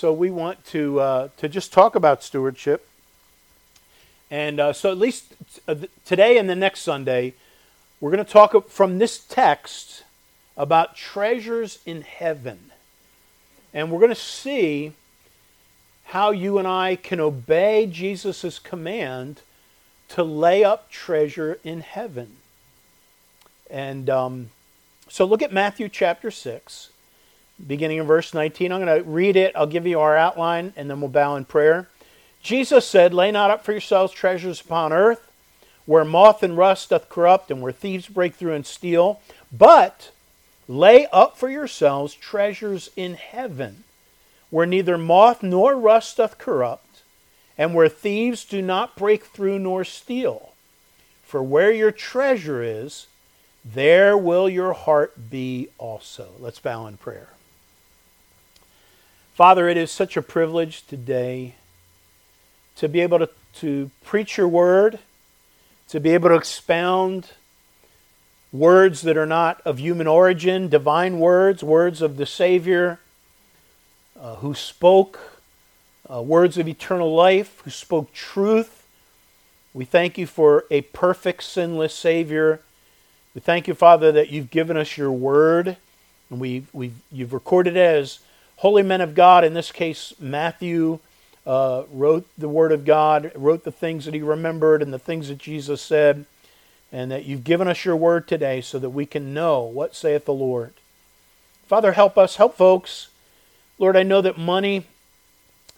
so we want to uh, to just talk about stewardship. And uh, so, at least uh, today and the next Sunday, we're going to talk from this text about treasures in heaven. And we're going to see how you and I can obey Jesus' command to lay up treasure in heaven. And um, so look at Matthew chapter 6 beginning in verse 19. I'm going to read it. I'll give you our outline, and then we'll bow in prayer. Jesus said, Lay not up for yourselves treasures upon earth, where moth and rust doth corrupt, and where thieves break through and steal. But lay up for yourselves treasures in heaven, where neither moth nor rust doth corrupt, and where thieves do not break through nor steal. For where your treasure is, there will your heart be also. Let's bow in prayer. Father, it is such a privilege today to be able to, to preach your word, to be able to expound words that are not of human origin, divine words, words of the Savior uh, who spoke uh, words of eternal life, who spoke truth. We thank you for a perfect, sinless Savior. We thank you, Father, that you've given us your word, and we, we've, you've recorded it as holy men of God, in this case, Matthew, uh, wrote the Word of God, wrote the things that he remembered and the things that Jesus said, and that you've given us your Word today so that we can know what saith the Lord. Father, help us, help folks. Lord, I know that money,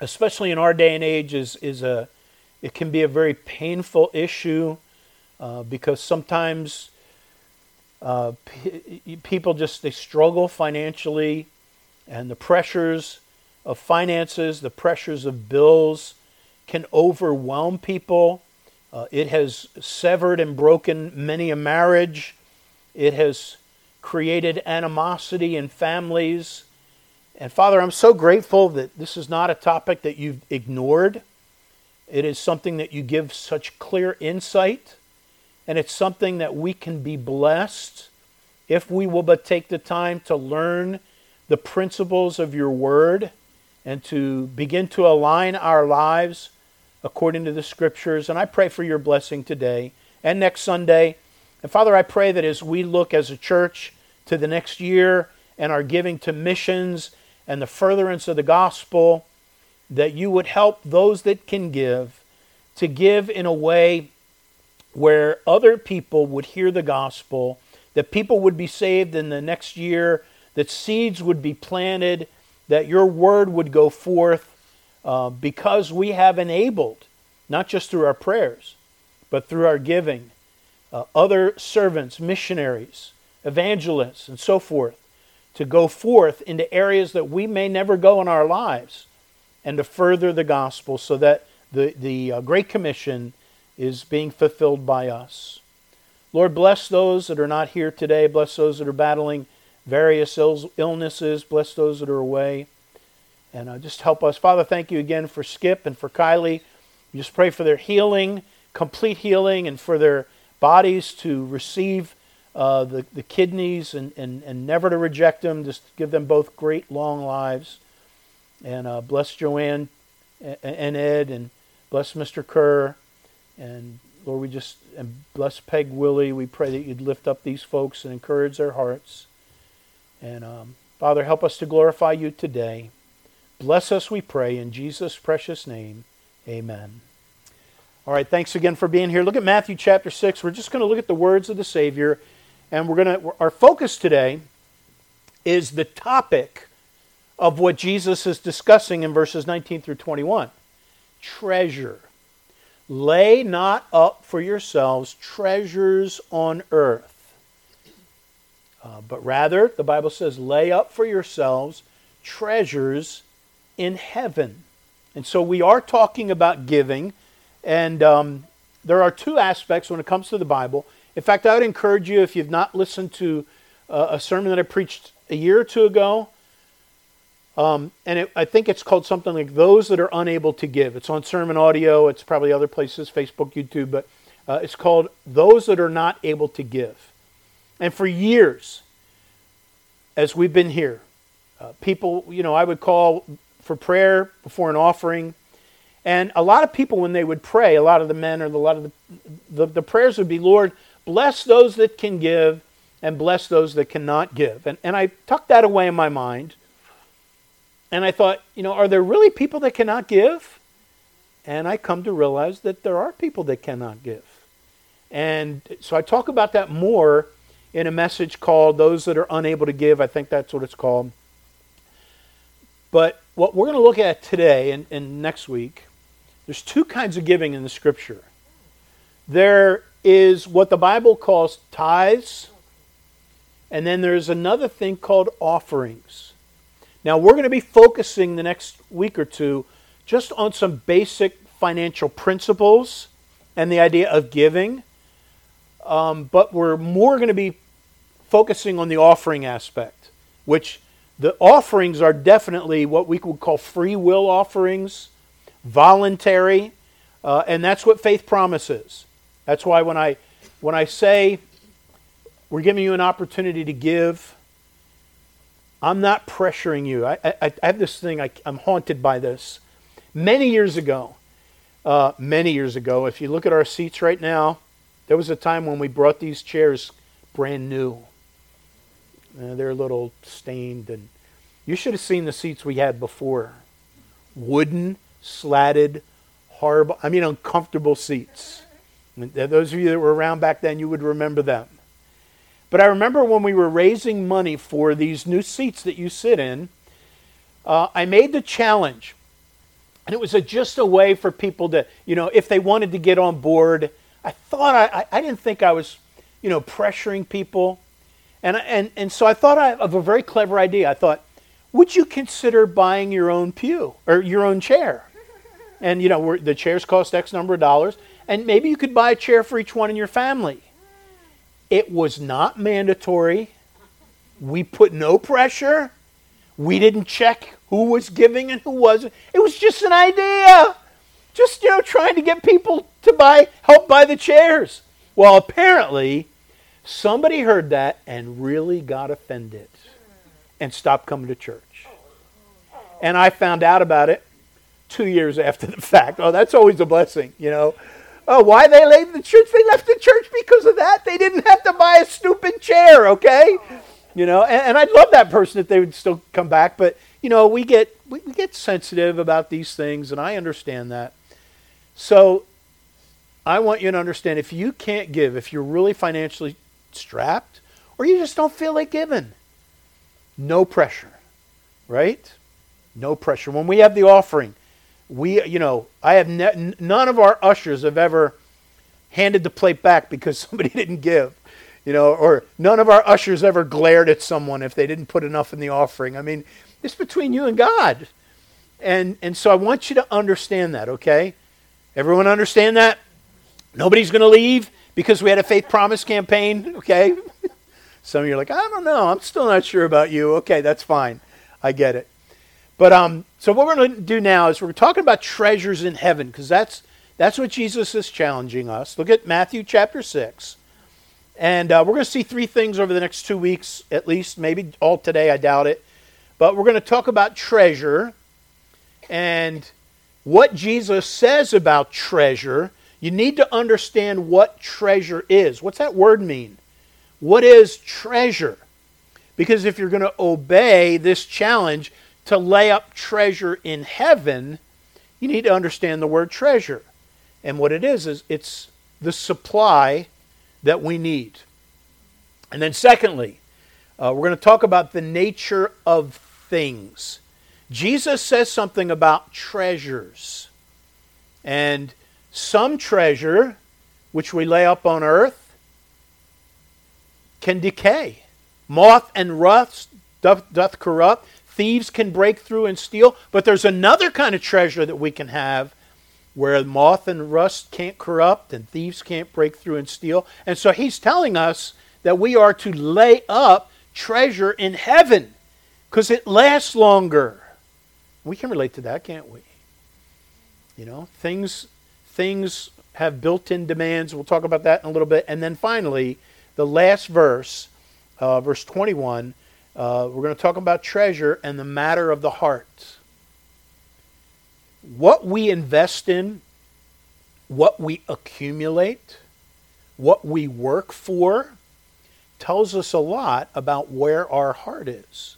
especially in our day and age, is, is a it can be a very painful issue uh, because sometimes uh, p- people just they struggle financially and the pressures of finances, the pressures of bills can overwhelm people. Uh, it has severed and broken many a marriage. It has created animosity in families. And Father, I'm so grateful that this is not a topic that you've ignored. It is something that you give such clear insight. And it's something that we can be blessed if we will but take the time to learn the principles of your word and to begin to align our lives according to the scriptures. And I pray for your blessing today and next Sunday. And Father, I pray that as we look as a church to the next year and are giving to missions and the furtherance of the gospel, that you would help those that can give to give in a way where other people would hear the gospel, that people would be saved in the next year that seeds would be planted, that your word would go forth uh, because we have enabled, not just through our prayers, but through our giving, uh, other servants, missionaries, evangelists, and so forth, to go forth into areas that we may never go in our lives and to further the gospel so that the, the uh, Great Commission is being fulfilled by us. Lord, bless those that are not here today. Bless those that are battling various illnesses. Bless those that are away. And uh, just help us. Father, thank you again for Skip and for Kylie. Just pray for their healing, complete healing, and for their bodies to receive uh, the, the kidneys and, and, and never to reject them. Just give them both great long lives. And uh, bless Joanne and Ed, and bless Mr. Kerr. And Lord, we just and bless Peg Willie. We pray that you'd lift up these folks and encourage their hearts. And um, Father, help us to glorify you today. Bless us, we pray, in Jesus' precious name. Amen. All right, thanks again for being here. Look at Matthew chapter 6. We're just going to look at the words of the Savior. And we're going to, our focus today is the topic of what Jesus is discussing in verses 19 through 21 treasure. Lay not up for yourselves treasures on earth uh, but rather, the Bible says, lay up for yourselves treasures in heaven. And so we are talking about giving, and um, there are two aspects when it comes to the Bible. In fact, I would encourage you, if you've not listened to uh, a sermon that I preached a year or two ago, um, and it, I think it's called something like Those That Are Unable to Give. It's on sermon audio, it's probably other places, Facebook, YouTube, but uh, it's called Those That Are Not Able to Give. And for years, as we've been here, uh, people, you know, I would call for prayer before an offering. And a lot of people, when they would pray, a lot of the men or a lot of the, the, the prayers would be, Lord, bless those that can give and bless those that cannot give. And, and I tucked that away in my mind. And I thought, you know, are there really people that cannot give? And I come to realize that there are people that cannot give. And so I talk about that more in a message called Those That Are Unable to Give. I think that's what it's called. But what we're going to look at today and, and next week, there's two kinds of giving in the scripture. There is what the Bible calls tithes, and then there's another thing called offerings. Now, we're going to be focusing the next week or two just on some basic financial principles and the idea of giving. Um, but we're more going to be focusing on the offering aspect, which the offerings are definitely what we would call free will offerings, voluntary, uh, and that's what faith promises. That's why when I when I say we're giving you an opportunity to give, I'm not pressuring you. I, I, I have this thing, I, am haunted by this. Many years ago, uh, many years ago, if you look at our seats right now, there was a time when we brought these chairs brand new. Uh, they're a little stained, and you should have seen the seats we had before. Wooden, slatted, horrible, I mean, uncomfortable seats. And those of you that were around back then, you would remember them. But I remember when we were raising money for these new seats that you sit in, uh, I made the challenge. And it was a, just a way for people to, you know, if they wanted to get on board. I thought I, I didn't think I was, you know, pressuring people. And, and, and so I thought of a very clever idea. I thought, would you consider buying your own pew or your own chair? And, you know, the chairs cost X number of dollars. And maybe you could buy a chair for each one in your family. It was not mandatory. We put no pressure. We didn't check who was giving and who wasn't. It was just an idea. Just, you know, trying to get people to buy, help buy the chairs. Well, apparently, somebody heard that and really got offended and stopped coming to church. And I found out about it two years after the fact. Oh, that's always a blessing, you know. Oh, why they left the church? They left the church because of that. They didn't have to buy a stupid chair, okay? You know, and, and I'd love that person if they would still come back, but you know, we get we, we get sensitive about these things, and I understand that. So I want you to understand if you can't give, if you're really financially strapped, or you just don't feel like giving, no pressure, right? No pressure. When we have the offering, we, you know, I have ne- none of our ushers have ever handed the plate back because somebody didn't give, you know, or none of our ushers ever glared at someone if they didn't put enough in the offering. I mean, it's between you and God. And, and so I want you to understand that, okay? Everyone understand that? Nobody's going to leave because we had a faith promise campaign, okay? Some of you are like, I don't know. I'm still not sure about you. Okay, that's fine. I get it. But um, so what we're going to do now is we're talking about treasures in heaven because that's that's what Jesus is challenging us. Look at Matthew chapter six, and uh, we're going to see three things over the next two weeks, at least, maybe all today. I doubt it, but we're going to talk about treasure and what Jesus says about treasure. You need to understand what treasure is. What's that word mean? What is treasure? Because if you're going to obey this challenge, to lay up treasure in heaven, you need to understand the word treasure. And what it is, is it's the supply that we need. And then, secondly, uh, we're going to talk about the nature of things. Jesus says something about treasures. And some treasure, which we lay up on earth, can decay. Moth and rust doth, doth corrupt. Thieves can break through and steal, but there's another kind of treasure that we can have where moth and rust can't corrupt and thieves can't break through and steal. And so he's telling us that we are to lay up treasure in heaven because it lasts longer. We can relate to that, can't we? You know, things things have built-in demands. We'll talk about that in a little bit. And then finally, the last verse, uh, verse 21, uh, we're going to talk about treasure and the matter of the heart. what we invest in, what we accumulate, what we work for, tells us a lot about where our heart is.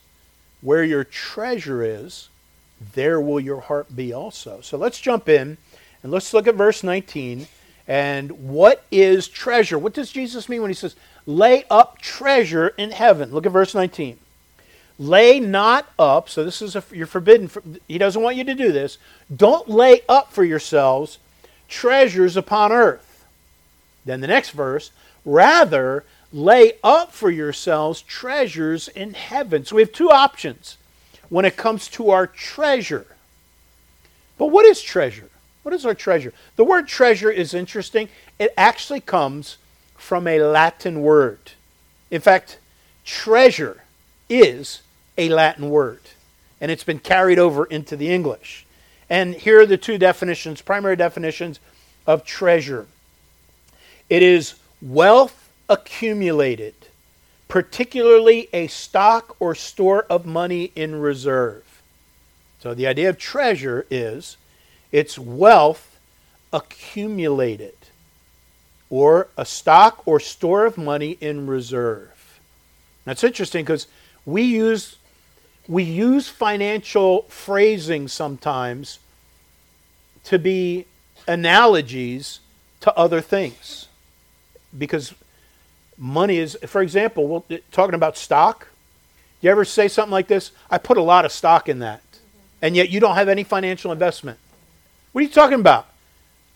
Where your treasure is, there will your heart be also. So let's jump in and let's look at verse 19. And what is treasure? What does Jesus mean when he says, lay up treasure in heaven? Look at verse 19. Lay not up, so this is a, you're forbidden, for, he doesn't want you to do this. Don't lay up for yourselves treasures upon earth. Then the next verse, rather lay up for yourselves treasures in heaven. So we have two options when it comes to our treasure. But what is treasure? What is our treasure? The word treasure is interesting. It actually comes from a Latin word. In fact, treasure is a Latin word, and it's been carried over into the English. And here are the two definitions, primary definitions of treasure it is wealth accumulated, particularly a stock or store of money in reserve. So the idea of treasure is it's wealth accumulated or a stock or store of money in reserve. That's interesting because we use we use financial phrasing sometimes to be analogies to other things. Because money is, for example, we're uh, talking about stock. You ever say something like this? I put a lot of stock in that, and yet you don't have any financial investment. What are you talking about?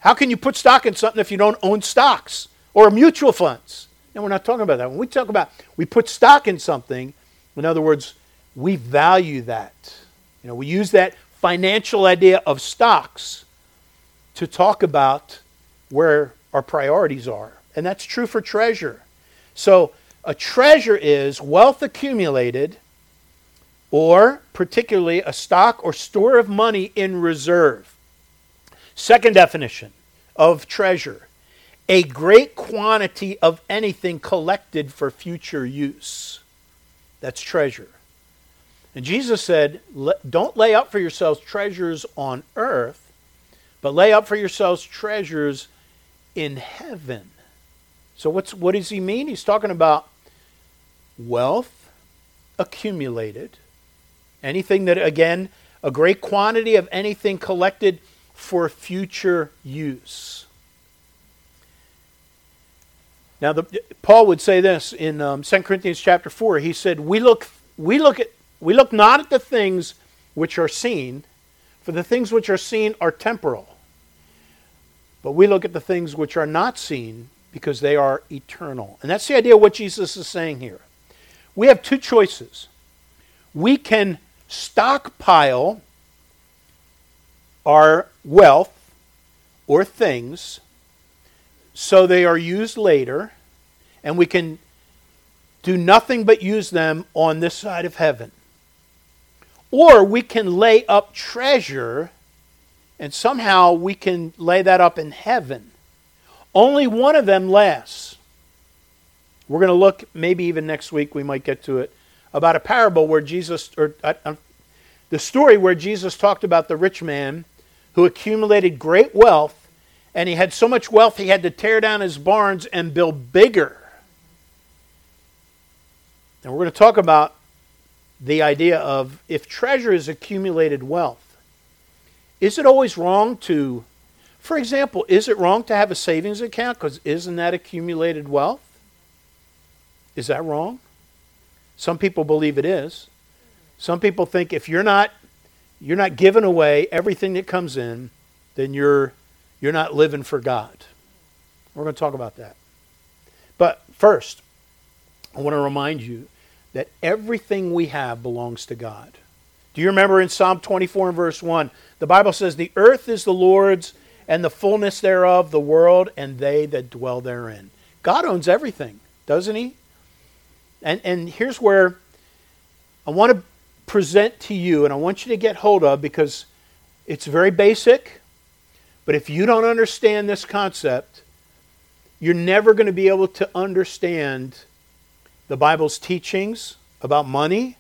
How can you put stock in something if you don't own stocks or mutual funds? And we're not talking about that. When we talk about we put stock in something, in other words, we value that. You know, we use that financial idea of stocks to talk about where our priorities are. And that's true for treasure. So, a treasure is wealth accumulated, or particularly a stock or store of money in reserve. Second definition of treasure a great quantity of anything collected for future use. That's treasure. And Jesus said, Don't lay up for yourselves treasures on earth, but lay up for yourselves treasures in heaven. So, what's, what does he mean? He's talking about wealth accumulated, anything that, again, a great quantity of anything collected for future use. Now, the, Paul would say this in um, 2 Corinthians chapter 4. He said, we look, we look at we look not at the things which are seen, for the things which are seen are temporal. But we look at the things which are not seen because they are eternal. And that's the idea of what Jesus is saying here. We have two choices. We can stockpile our wealth or things so they are used later, and we can do nothing but use them on this side of heaven. Or we can lay up treasure and somehow we can lay that up in heaven. Only one of them lasts. We're going to look, maybe even next week, we might get to it, about a parable where Jesus, or uh, uh, the story where Jesus talked about the rich man who accumulated great wealth, and he had so much wealth he had to tear down his barns and build bigger. And we're going to talk about the idea of if treasure is accumulated wealth, is it always wrong to, for example, is it wrong to have a savings account because isn't that accumulated wealth? Is that wrong? Some people believe it is. Some people think if you're not you're not giving away everything that comes in, then you're you're not living for God. We're going to talk about that. But first, I want to remind you that everything we have belongs to God. Do you remember in Psalm 24 and verse 1? The Bible says, The earth is the Lord's and the fullness thereof, the world and they that dwell therein. God owns everything, doesn't He? And, and here's where I want to present to you, and I want you to get hold of because it's very basic, but if you don't understand this concept, you're never going to be able to understand the Bible's teachings about money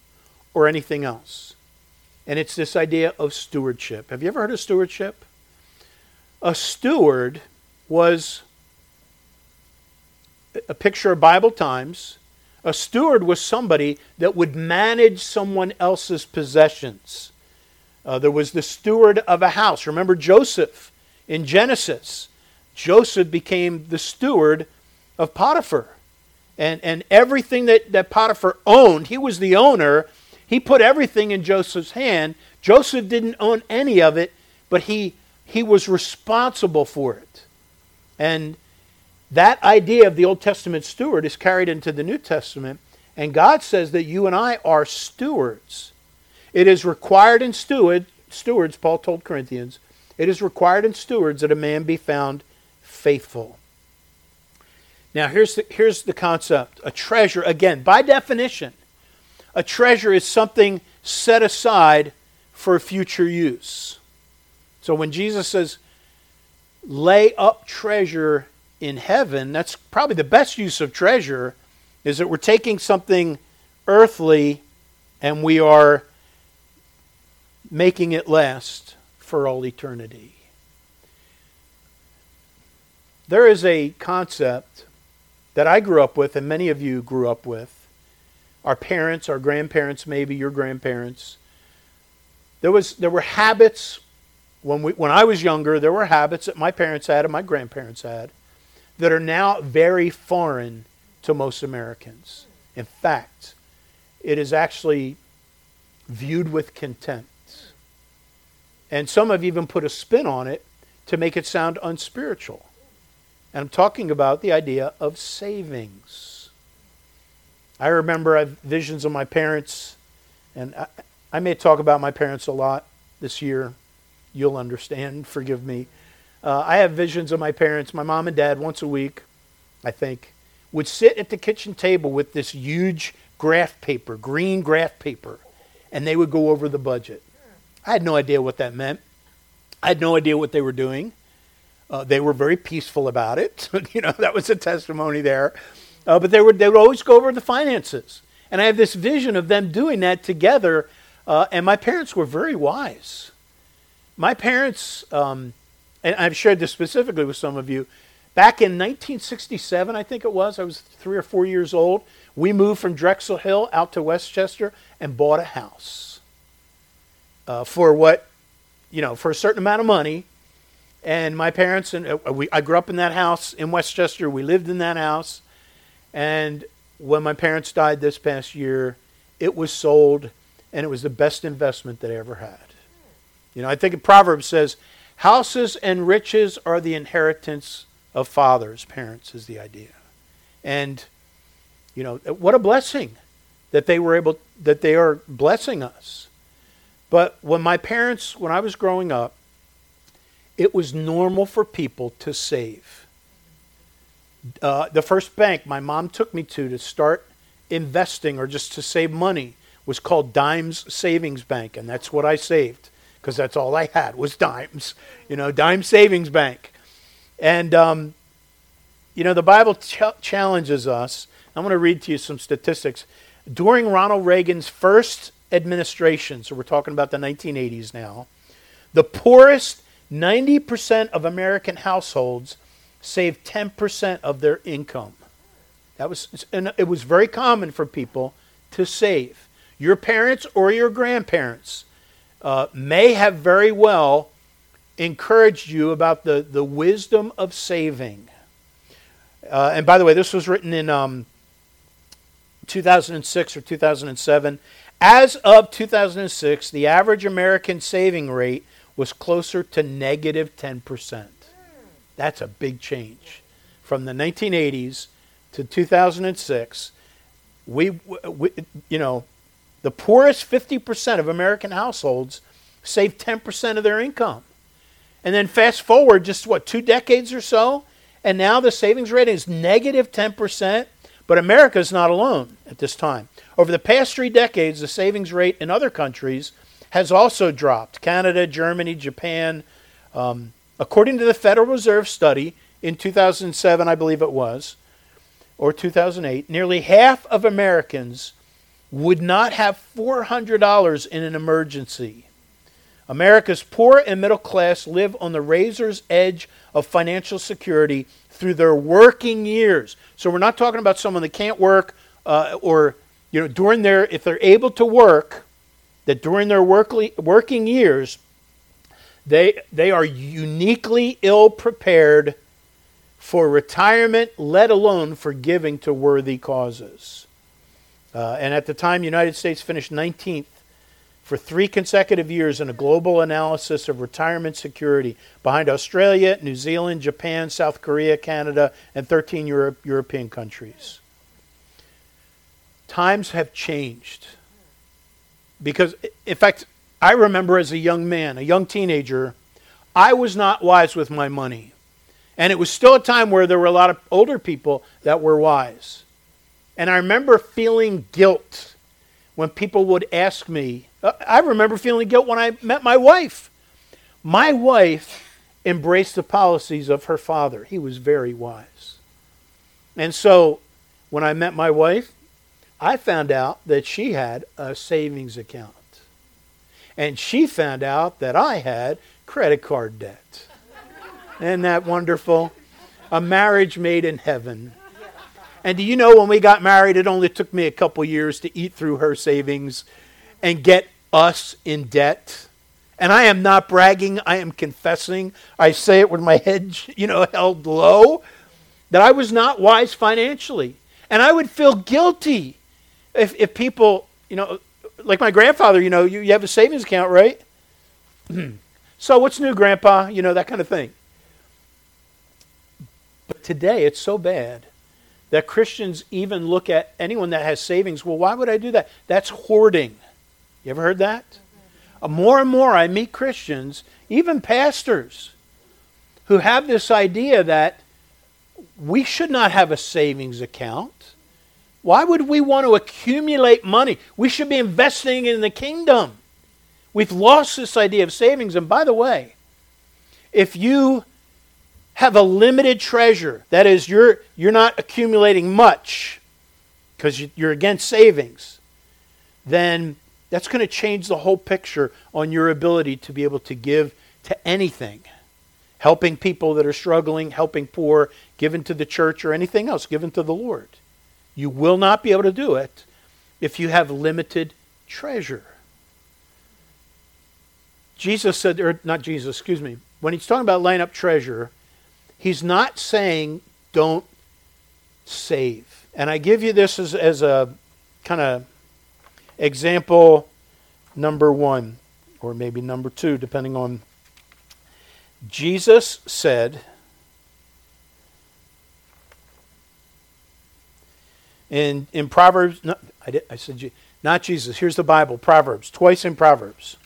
or anything else. and it's this idea of stewardship. Have you ever heard of stewardship? A steward was a picture of Bible times. A steward was somebody that would manage someone else's possessions. Uh, there was the steward of a house. Remember Joseph in Genesis? Joseph became the steward of Potiphar. And, and everything that, that Potiphar owned, he was the owner. He put everything in Joseph's hand. Joseph didn't own any of it, but he, he was responsible for it. And that idea of the Old Testament steward is carried into the New Testament. And God says that you and I are stewards. It is required in steward, stewards, Paul told Corinthians, it is required in stewards that a man be found faithful. Now, here's the, here's the concept a treasure, again, by definition, a treasure is something set aside for future use. So when Jesus says, lay up treasure in heaven, that's probably the best use of treasure, is that we're taking something earthly and we are making it last for all eternity. There is a concept that I grew up with, and many of you grew up with. Our parents, our grandparents, maybe your grandparents. There was there were habits when we when I was younger. There were habits that my parents had and my grandparents had that are now very foreign to most Americans. In fact, it is actually viewed with contempt. And some have even put a spin on it to make it sound unspiritual. And I'm talking about the idea of savings. I remember I have visions of my parents, and I, I may talk about my parents a lot this year. You'll understand, forgive me. Uh, I have visions of my parents, my mom and dad, once a week, I think, would sit at the kitchen table with this huge graph paper, green graph paper, and they would go over the budget. I had no idea what that meant. I had no idea what they were doing. Uh, they were very peaceful about it. you know, that was a testimony there. Uh, but they would, they would always go over the finances. And I have this vision of them doing that together. Uh, and my parents were very wise. My parents, um, and I've shared this specifically with some of you, back in 1967, I think it was, I was three or four years old, we moved from Drexel Hill out to West Chester and bought a house uh, for what, you know, for a certain amount of money. And my parents and uh, we, I grew up in that house in West Chester. We lived in that house, and when my parents died this past year, it was sold, and it was the best investment that I ever had. You know, I think Proverbs says, "Houses and riches are the inheritance of fathers, parents." Is the idea, and you know what a blessing that they were able that they are blessing us. But when my parents, when I was growing up, it was normal for people to save. Uh, the first bank my mom took me to to start investing or just to save money was called Dimes Savings Bank, and that's what I saved because that's all I had was dimes. You know, Dime Savings Bank, and um, you know the Bible ch- challenges us. I'm going to read to you some statistics. During Ronald Reagan's first administration, so we're talking about the 1980s now, the poorest 90% of American households saved 10% of their income. That was, and it was very common for people to save. Your parents or your grandparents uh, may have very well encouraged you about the, the wisdom of saving. Uh, and by the way, this was written in um, 2006 or 2007. As of 2006, the average American saving rate was closer to negative 10%. That's a big change. From the 1980s to 2006, we, we you know, the poorest 50% of American households save 10% of their income. And then fast forward just what, two decades or so, and now the savings rate is negative 10%. But America is not alone at this time. Over the past three decades, the savings rate in other countries has also dropped. Canada, Germany, Japan. Um, according to the Federal Reserve study in 2007, I believe it was, or 2008, nearly half of Americans would not have $400 in an emergency. America's poor and middle class live on the razor's edge of financial security through their working years. So we're not talking about someone that can't work uh, or you know during their if they're able to work that during their workly, working years they they are uniquely ill prepared for retirement, let alone for giving to worthy causes. Uh, and at the time, United States finished 19th for three consecutive years in a global analysis of retirement security behind Australia, New Zealand, Japan, South Korea, Canada, and 13 Europe, European countries. Times have changed. Because, in fact, I remember as a young man, a young teenager, I was not wise with my money. And it was still a time where there were a lot of older people that were wise. And I remember feeling guilt when people would ask me. Uh, I remember feeling guilt when I met my wife. My wife embraced the policies of her father, he was very wise. And so when I met my wife, I found out that she had a savings account. And she found out that I had credit card debt. Isn't that wonderful? A marriage made in heaven. And do you know when we got married, it only took me a couple years to eat through her savings and get us in debt? And I am not bragging, I am confessing. I say it with my head, you know, held low that I was not wise financially. And I would feel guilty if, if people, you know, like my grandfather, you know, you, you have a savings account, right? so what's new, Grandpa? You know, that kind of thing. But today it's so bad that Christians even look at anyone that has savings. Well, why would I do that? That's hoarding. You ever heard that? Mm-hmm. More and more, I meet Christians, even pastors, who have this idea that we should not have a savings account. Why would we want to accumulate money? We should be investing in the kingdom. We've lost this idea of savings. And by the way, if you have a limited treasure. That is, you're, you're not accumulating much because you're against savings. Then that's going to change the whole picture on your ability to be able to give to anything. Helping people that are struggling, helping poor, given to the church, or anything else given to the Lord. You will not be able to do it if you have limited treasure. Jesus said, or not Jesus, excuse me, when he's talking about laying up treasure, He's not saying don't save. And I give you this as, as a kind of example number one, or maybe number two, depending on. Jesus said, in, in Proverbs, no, I, did, I said, not Jesus, here's the Bible, Proverbs, twice in Proverbs.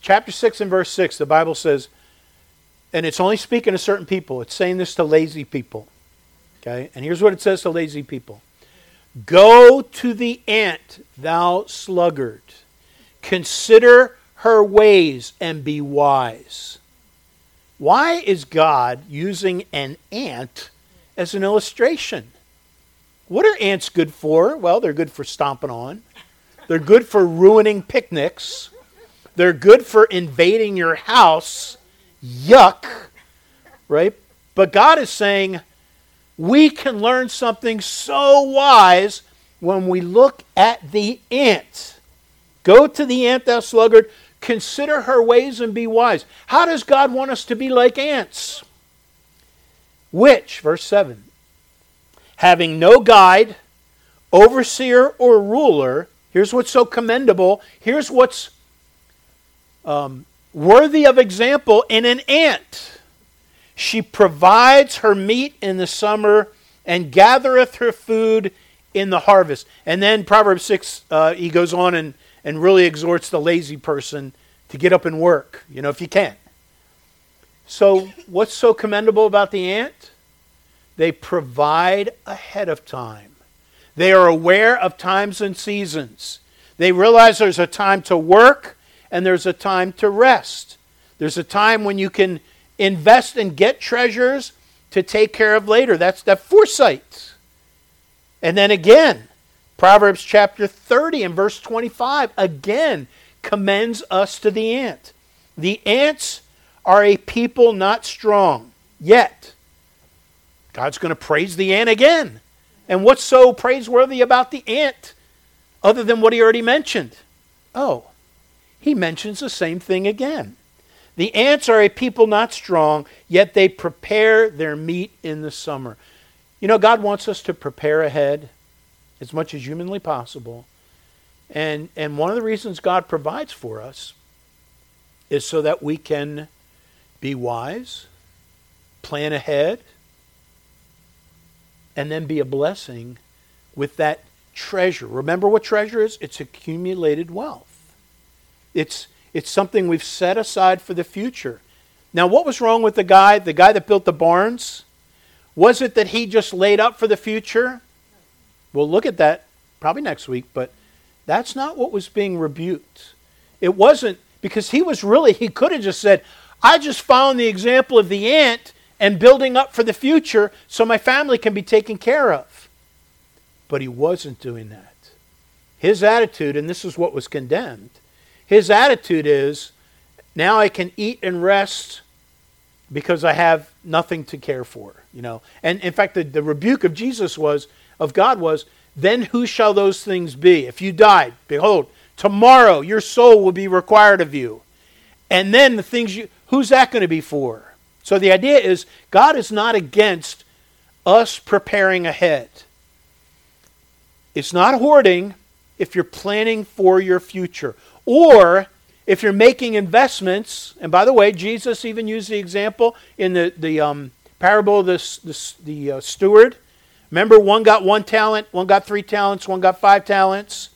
Chapter 6 and verse 6, the Bible says, and it's only speaking to certain people. It's saying this to lazy people. Okay? And here's what it says to lazy people Go to the ant, thou sluggard. Consider her ways and be wise. Why is God using an ant as an illustration? What are ants good for? Well, they're good for stomping on. They're good for ruining picnics. They're good for invading your house yuck, right? But God is saying we can learn something so wise when we look at the ant. Go to the ant, thou sluggard, consider her ways and be wise. How does God want us to be like ants? Which, verse 7, having no guide, overseer, or ruler, here's what's so commendable, here's what's um, worthy of example in an ant. She provides her meat in the summer and gathereth her food in the harvest. And then Proverbs 6, uh, he goes on and, and really exhorts the lazy person to get up and work, you know, if you can. So, what's so commendable about the ant? They provide ahead of time. They are aware of times and seasons. They realize there's a time to work and there's a time to rest. There's a time when you can invest and get treasures to take care of later. That's that foresight. And then again, Proverbs chapter 30 and verse 25 again commends us to the ant. The ants are a people not strong, yet God's going to praise the ant again. And what's so praiseworthy about the ant other than what he already mentioned? Oh, he mentions the same thing again. The ants are a people not strong, yet they prepare their meat in the summer. You know, God wants us to prepare ahead as much as humanly possible. And, and one of the reasons God provides for us is so that we can be wise, plan ahead, and then be a blessing with that treasure. Remember what treasure is? It's accumulated wealth. It's, it's something we've set aside for the future. Now, what was wrong with the guy, the guy that built the barns? Was it that he just laid up for the future? We'll look at that probably next week, but that's not what was being rebuked. It wasn't because he was really, he could have just said, I just found the example of the ant and building up for the future so my family can be taken care of. But he wasn't doing that. His attitude, and this is what was condemned, his attitude is now I can eat and rest because I have nothing to care for, you know. And in fact, the, the rebuke of Jesus was, of God was, then who shall those things be? If you died, behold, tomorrow your soul will be required of you. And then the things you, who's that going to be for? So the idea is God is not against us preparing ahead. It's not hoarding if you're planning for your future. Or if you're making investments, and by the way, Jesus even used the example in the, the um, parable of the, the, the uh, steward Remember, one got one talent, one got three talents, one got five talents.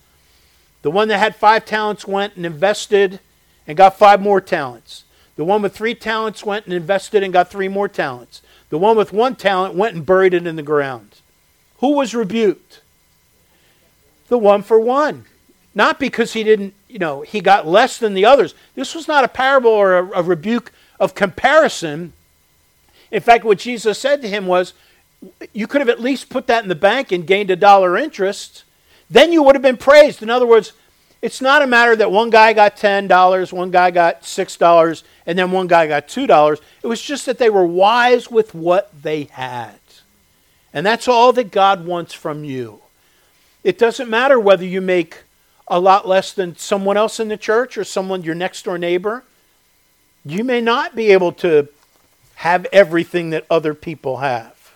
The one that had five talents went and invested and got five more talents. The one with three talents went and invested and got three more talents. The one with one talent went and buried it in the ground. Who was rebuked? The one for one. Not because he didn't, you know, he got less than the others. This was not a parable or a, a rebuke of comparison. In fact, what Jesus said to him was, you could have at least put that in the bank and gained a dollar interest. Then you would have been praised. In other words, it's not a matter that one guy got $10, one guy got $6, and then one guy got $2. It was just that they were wise with what they had. And that's all that God wants from you. It doesn't matter whether you make a lot less than someone else in the church or someone, your next door neighbor. You may not be able to have everything that other people have.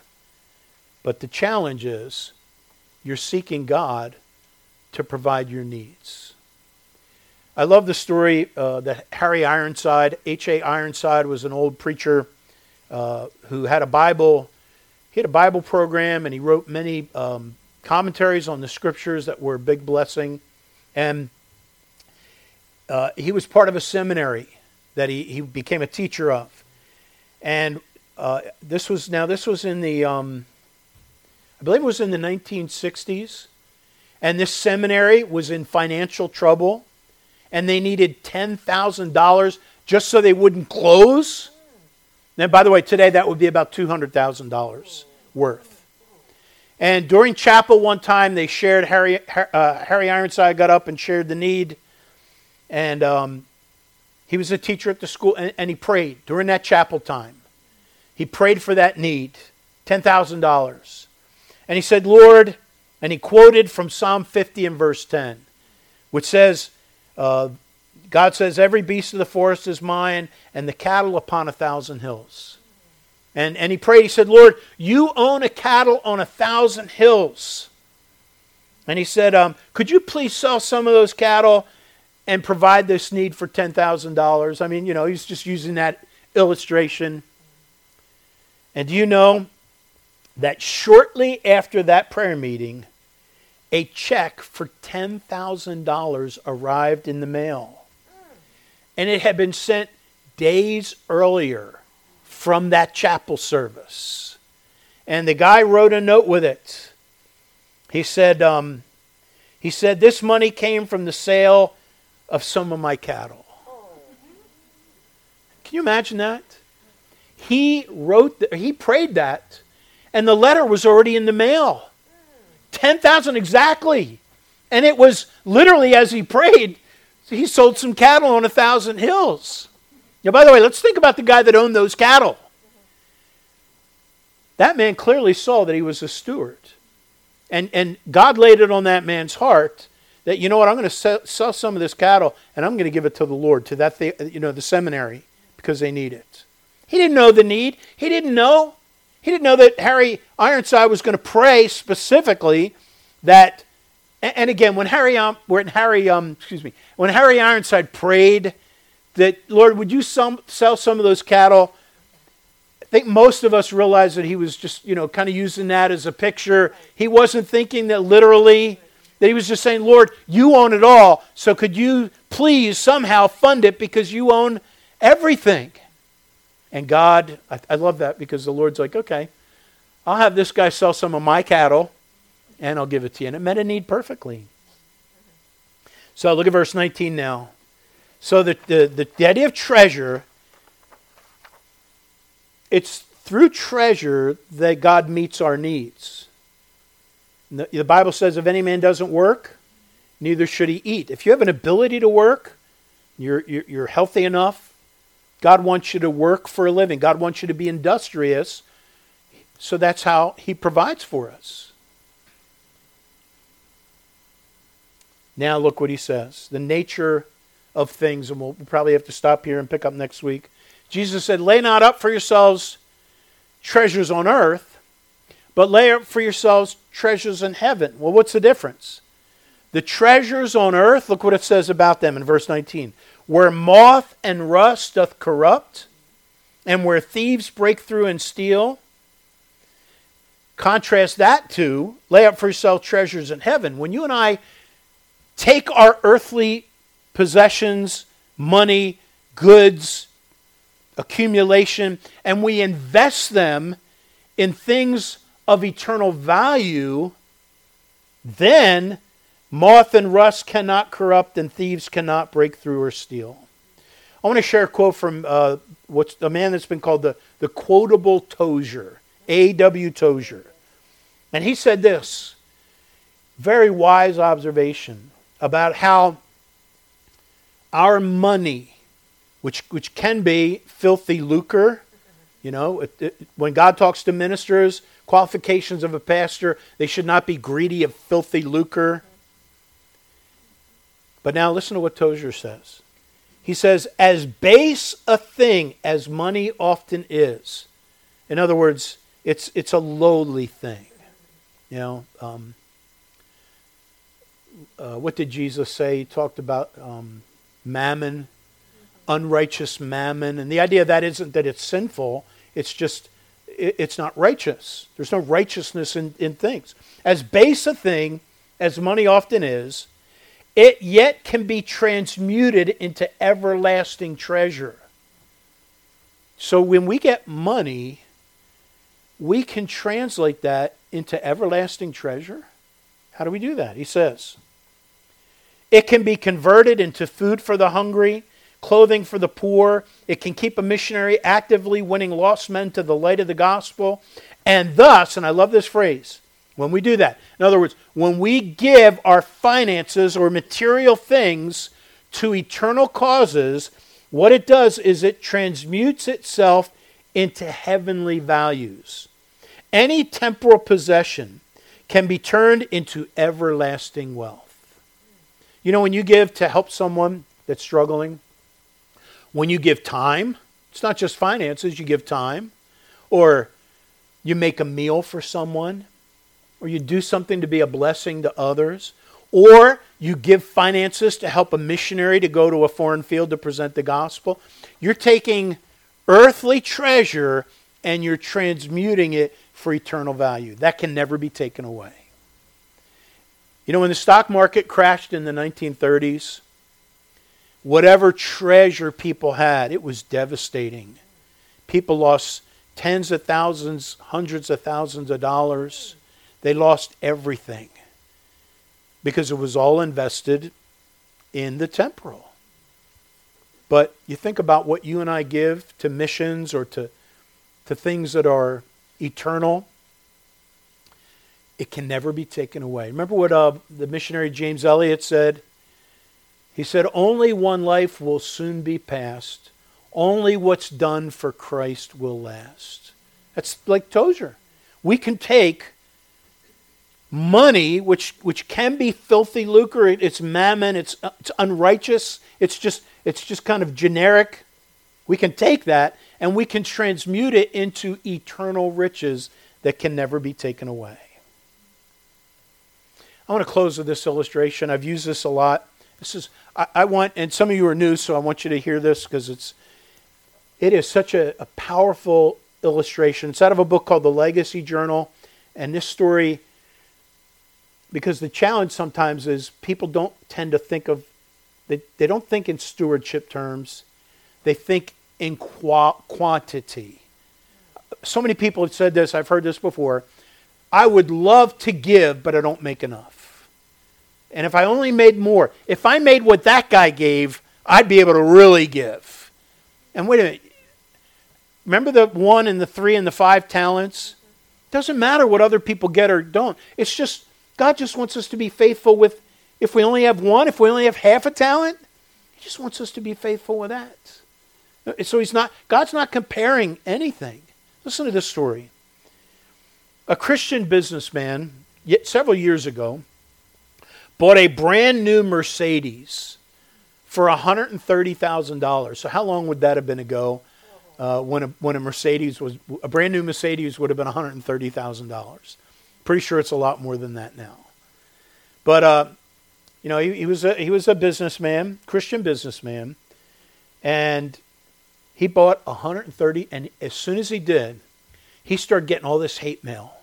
But the challenge is you're seeking God to provide your needs. I love the story uh, that Harry Ironside, H.A. Ironside, was an old preacher uh, who had a Bible. He had a Bible program, and he wrote many um, commentaries on the scriptures that were a big blessing. And uh, he was part of a seminary that he, he became a teacher of. And uh, this was now this was in the um, I believe it was in the 1960s. And this seminary was in financial trouble. And they needed $10,000 just so they wouldn't close. And by the way, today that would be about $200,000 worth. And during chapel one time, they shared, Harry, uh, Harry Ironside got up and shared the need. And um, he was a teacher at the school, and, and he prayed during that chapel time. He prayed for that need $10,000. And he said, Lord, and he quoted from Psalm 50 and verse 10, which says, uh, God says, Every beast of the forest is mine, and the cattle upon a thousand hills. And, and he prayed, he said, Lord, you own a cattle on a thousand hills. And he said, um, Could you please sell some of those cattle and provide this need for $10,000? I mean, you know, he's just using that illustration. And do you know that shortly after that prayer meeting, a check for $10,000 arrived in the mail. And it had been sent days earlier from that chapel service. And the guy wrote a note with it. He said, um, he said, This money came from the sale of some of my cattle. Can you imagine that? He wrote, the, he prayed that and the letter was already in the mail. 10,000 exactly. And it was literally as he prayed, he sold some cattle on a thousand hills. Now, by the way, let's think about the guy that owned those cattle. That man clearly saw that he was a steward. And, and God laid it on that man's heart that, you know what, I'm going to sell, sell some of this cattle and I'm going to give it to the Lord, to that, you know, the seminary, because they need it. He didn't know the need. He didn't know. He didn't know that Harry Ironside was going to pray specifically that and again, when Harry, um, when Harry, um, excuse me, when Harry Ironside prayed that, Lord, would you some, sell some of those cattle? I think most of us realize that he was just, you know, kind of using that as a picture. He wasn't thinking that literally, that he was just saying, Lord, you own it all, so could you please somehow fund it because you own everything? And God, I, I love that because the Lord's like, okay, I'll have this guy sell some of my cattle and I'll give it to you. And it met a need perfectly. So look at verse 19 now. So the, the, the idea of treasure, it's through treasure that God meets our needs. The, the Bible says if any man doesn't work, neither should he eat. If you have an ability to work, you're, you're, you're healthy enough, God wants you to work for a living. God wants you to be industrious. So that's how he provides for us. Now look what he says. The nature of things, and we'll, probably have to stop here and pick up next week. Jesus said, Lay not up for yourselves treasures on earth, but lay up for yourselves treasures in heaven. Well, what's the difference? The treasures on earth, look what it says about them in verse 19. Where moth and rust doth corrupt, and where thieves break through and steal. Contrast that to lay up for yourself treasures in heaven. When you and I take our earthly possessions, money, goods, accumulation, and we invest them in things of eternal value, then moth and rust cannot corrupt and thieves cannot break through or steal. I want to share a quote from uh, what's a man that's been called the, the quotable Tozer, A.W. Tozer. And he said this very wise observation about how our money, which, which can be filthy lucre, you know, it, it, when God talks to ministers, qualifications of a pastor, they should not be greedy of filthy lucre. But now listen to what Tozer says. He says, as base a thing as money often is. In other words, it's, it's a lowly thing. You know, um, uh, what did Jesus say? He talked about um, mammon, unrighteous mammon. And the idea of that isn't that it's sinful, it's just it's not righteous. There's no righteousness in, in things. As base a thing as money often is, it yet can be transmuted into everlasting treasure. So when we get money, we can translate that into everlasting treasure. How do we do that? He says, it can be converted into food for the hungry, clothing for the poor. It can keep a missionary actively winning lost men to the light of the gospel. And thus, and I love this phrase, when we do that, in other words, when we give our finances or material things to eternal causes, what it does is it transmutes itself into heavenly values. Any temporal possession can be turned into everlasting wealth. You know, when you give to help someone that's struggling, when you give time, it's not just finances, you give time, or you make a meal for someone, or you do something to be a blessing to others, or you give finances to help a missionary to go to a foreign field to present the gospel. You're taking earthly treasure and you're transmuting it for eternal value. That can never be taken away. You know, when the stock market crashed in the 1930s, whatever treasure people had, it was devastating. People lost tens of thousands, hundreds of thousands of dollars. They lost everything because it was all invested in the temporal. But you think about what you and I give to missions or to, to things that are eternal it can never be taken away. Remember what uh, the missionary James Elliot said? He said, Only one life will soon be passed. Only what's done for Christ will last. That's like Tozer. We can take money, which, which can be filthy lucre, it's mammon, it's, it's unrighteous, it's just, it's just kind of generic. We can take that and we can transmute it into eternal riches that can never be taken away. I want to close with this illustration. I've used this a lot. This is I, I want, and some of you are new, so I want you to hear this because it's it is such a, a powerful illustration. It's out of a book called The Legacy Journal, and this story because the challenge sometimes is people don't tend to think of they, they don't think in stewardship terms they think in qua- quantity so many people have said this i've heard this before i would love to give but i don't make enough and if i only made more if i made what that guy gave i'd be able to really give and wait a minute remember the one and the three and the five talents doesn't matter what other people get or don't it's just God just wants us to be faithful with, if we only have one, if we only have half a talent, He just wants us to be faithful with that. Uh, so He's not, God's not comparing anything. Listen to this story. A Christian businessman, several years ago, bought a brand new Mercedes for $130,000. So, how long would that have been ago uh, when, a, when a Mercedes was, a brand new Mercedes would have been $130,000? Pretty sure it's a lot more than that now. But uh, you know, he, he was a, he was a businessman, Christian businessman, and he bought 130. And as soon as he did, he started getting all this hate mail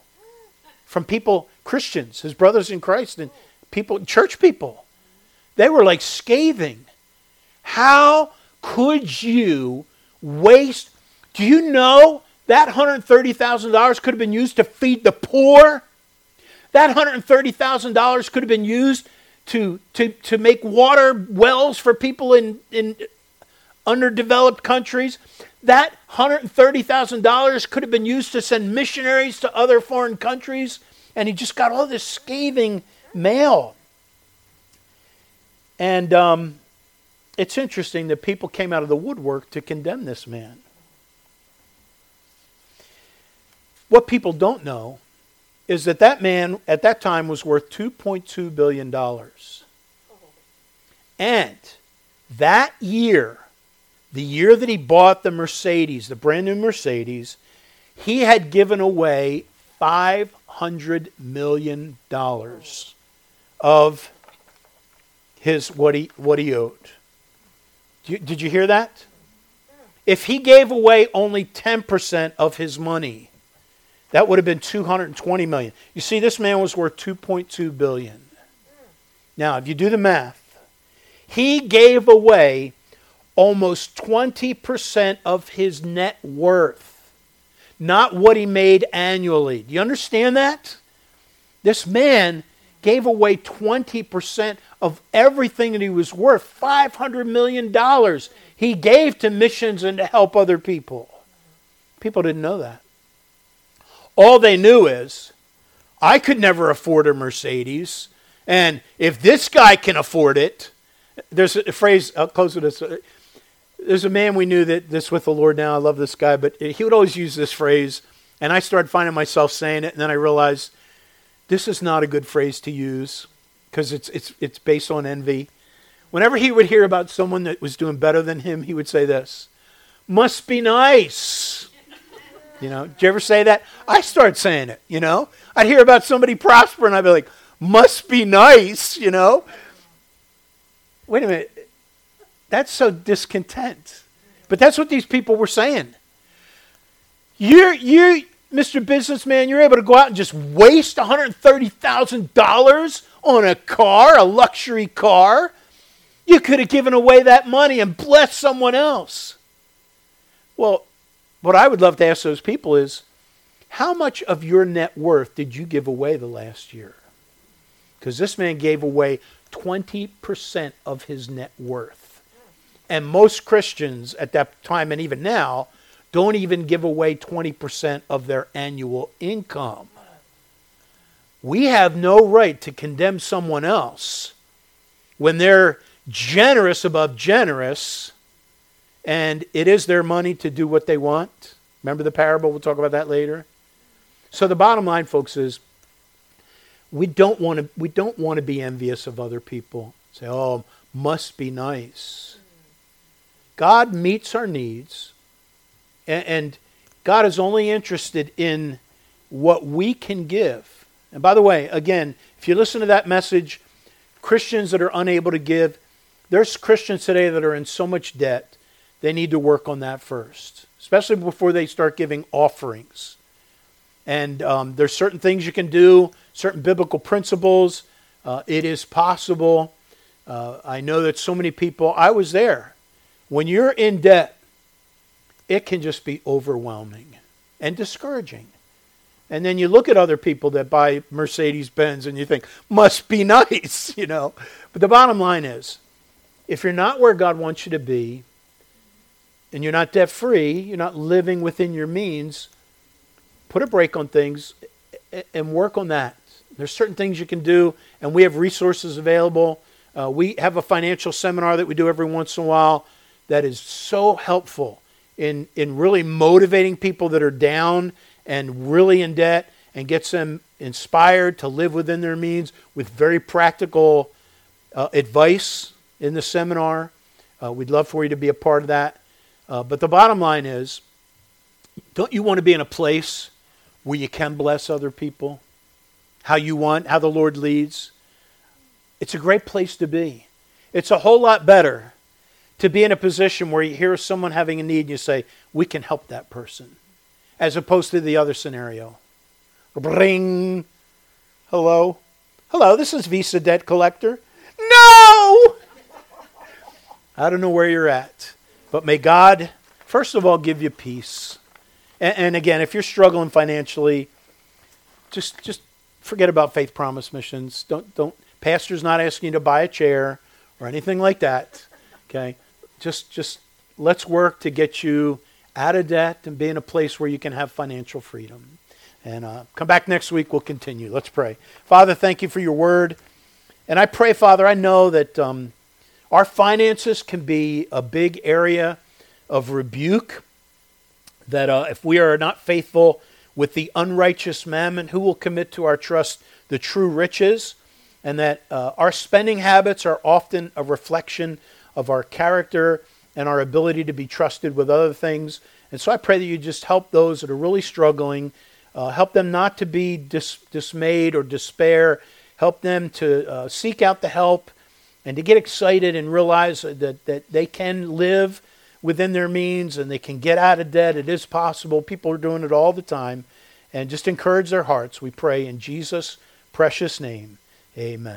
from people, Christians, his brothers in Christ, and people, church people. They were like scathing. How could you waste? Do you know that $130,000 could have been used to feed the poor? That $130,000 could have been used to, to, to make water wells for people in, in underdeveloped countries. That $130,000 could have been used to send missionaries to other foreign countries. And he just got all this scathing mail. And um, it's interesting that people came out of the woodwork to condemn this man. What people don't know is that that man at that time was worth $2.2 billion. And that year, the year that he bought the Mercedes, the brand new Mercedes, he had given away $500 million of his what he, what he owed. Did you hear that? If he gave away only 10% of his money, that would have been 220 million. You see, this man was worth 2.2 billion. Now, if you do the math, he gave away almost 20% of his net worth, not what he made annually. Do you understand that? This man gave away 20% of everything that he was worth $500 million. He gave to missions and to help other people. People didn't know that. All they knew is, I could never afford a Mercedes. And if this guy can afford it, there's a phrase, I'll close with this. Uh, there's a man we knew that this with the Lord now. I love this guy, but he would always use this phrase. And I started finding myself saying it. And then I realized this is not a good phrase to use because it's, it's, it's based on envy. Whenever he would hear about someone that was doing better than him, he would say this Must be nice. You know, did you ever say that? I start saying it, you know. I'd hear about somebody prospering, I'd be like, must be nice, you know. Wait a minute. That's so discontent. But that's what these people were saying. You're, you, Mr. Businessman, you're able to go out and just waste $130,000 on a car, a luxury car. You could have given away that money and blessed someone else. Well, what I would love to ask those people is how much of your net worth did you give away the last year? Because this man gave away 20% of his net worth. And most Christians at that time and even now don't even give away 20% of their annual income. we have no right to condemn someone else when they're generous above generous and it is their money to do what they want. Remember the parable? We'll talk about that later. So the bottom line, folks, is we don't want to we don't want to be envious of other people. Say, oh, must be nice. God meets our needs, and, God is only interested in what we can give. And by the way, again, if you listen to that message, Christians that are unable to give, there's Christians today that are in so much debt, they need to work on that first, especially before they start giving offerings. And um, there's certain things you can do, certain biblical principles. Uh, it is possible. Uh, I know that so many people, I was there. When you're in debt, it can just be overwhelming and discouraging. And then you look at other people that buy Mercedes Benz and you think, must be nice, you know. But the bottom line is, if you're not where God wants you to be, and you're not debt free, you're not living within your means, put a break on things and work on that. There's certain things you can do, and we have resources available. Uh, we have a financial seminar that we do every once in a while that is so helpful in, in really motivating people that are down and really in debt and gets them inspired to live within their means with very practical uh, advice in the seminar. Uh, we'd love for you to be a part of that. Uh, but the bottom line is don't you want to be in a place where you can bless other people how you want, how the Lord leads? It's a great place to be. It's a whole lot better to be in a position where you hear someone having a need and you say, We can help that person, as opposed to the other scenario. Bring. Hello? Hello, this is Visa Debt Collector. No! I don't know where you're at, but may God, first of all, give you peace. And, and again, if you're struggling financially, just just forget about faith promise missions. Don't don't. Pastor's not asking you to buy a chair or anything like that. Okay, just just let's work to get you out of debt and be in a place where you can have financial freedom. And uh, come back next week. We'll continue. Let's pray. Father, thank you for your word. And I pray, Father, I know that um, our finances can be a big area of rebuke. That uh, if we are not faithful with the unrighteous mammon, who will commit to our trust the true riches? And that uh, our spending habits are often a reflection of our character and our ability to be trusted with other things. And so I pray that you just help those that are really struggling, uh, help them not to be dis- dismayed or despair, help them to uh, seek out the help and to get excited and realize that, that they can live within their means and they can get out of debt. It is possible. People are doing it all the time. And just encourage their hearts, we pray in Jesus' precious name. Amen.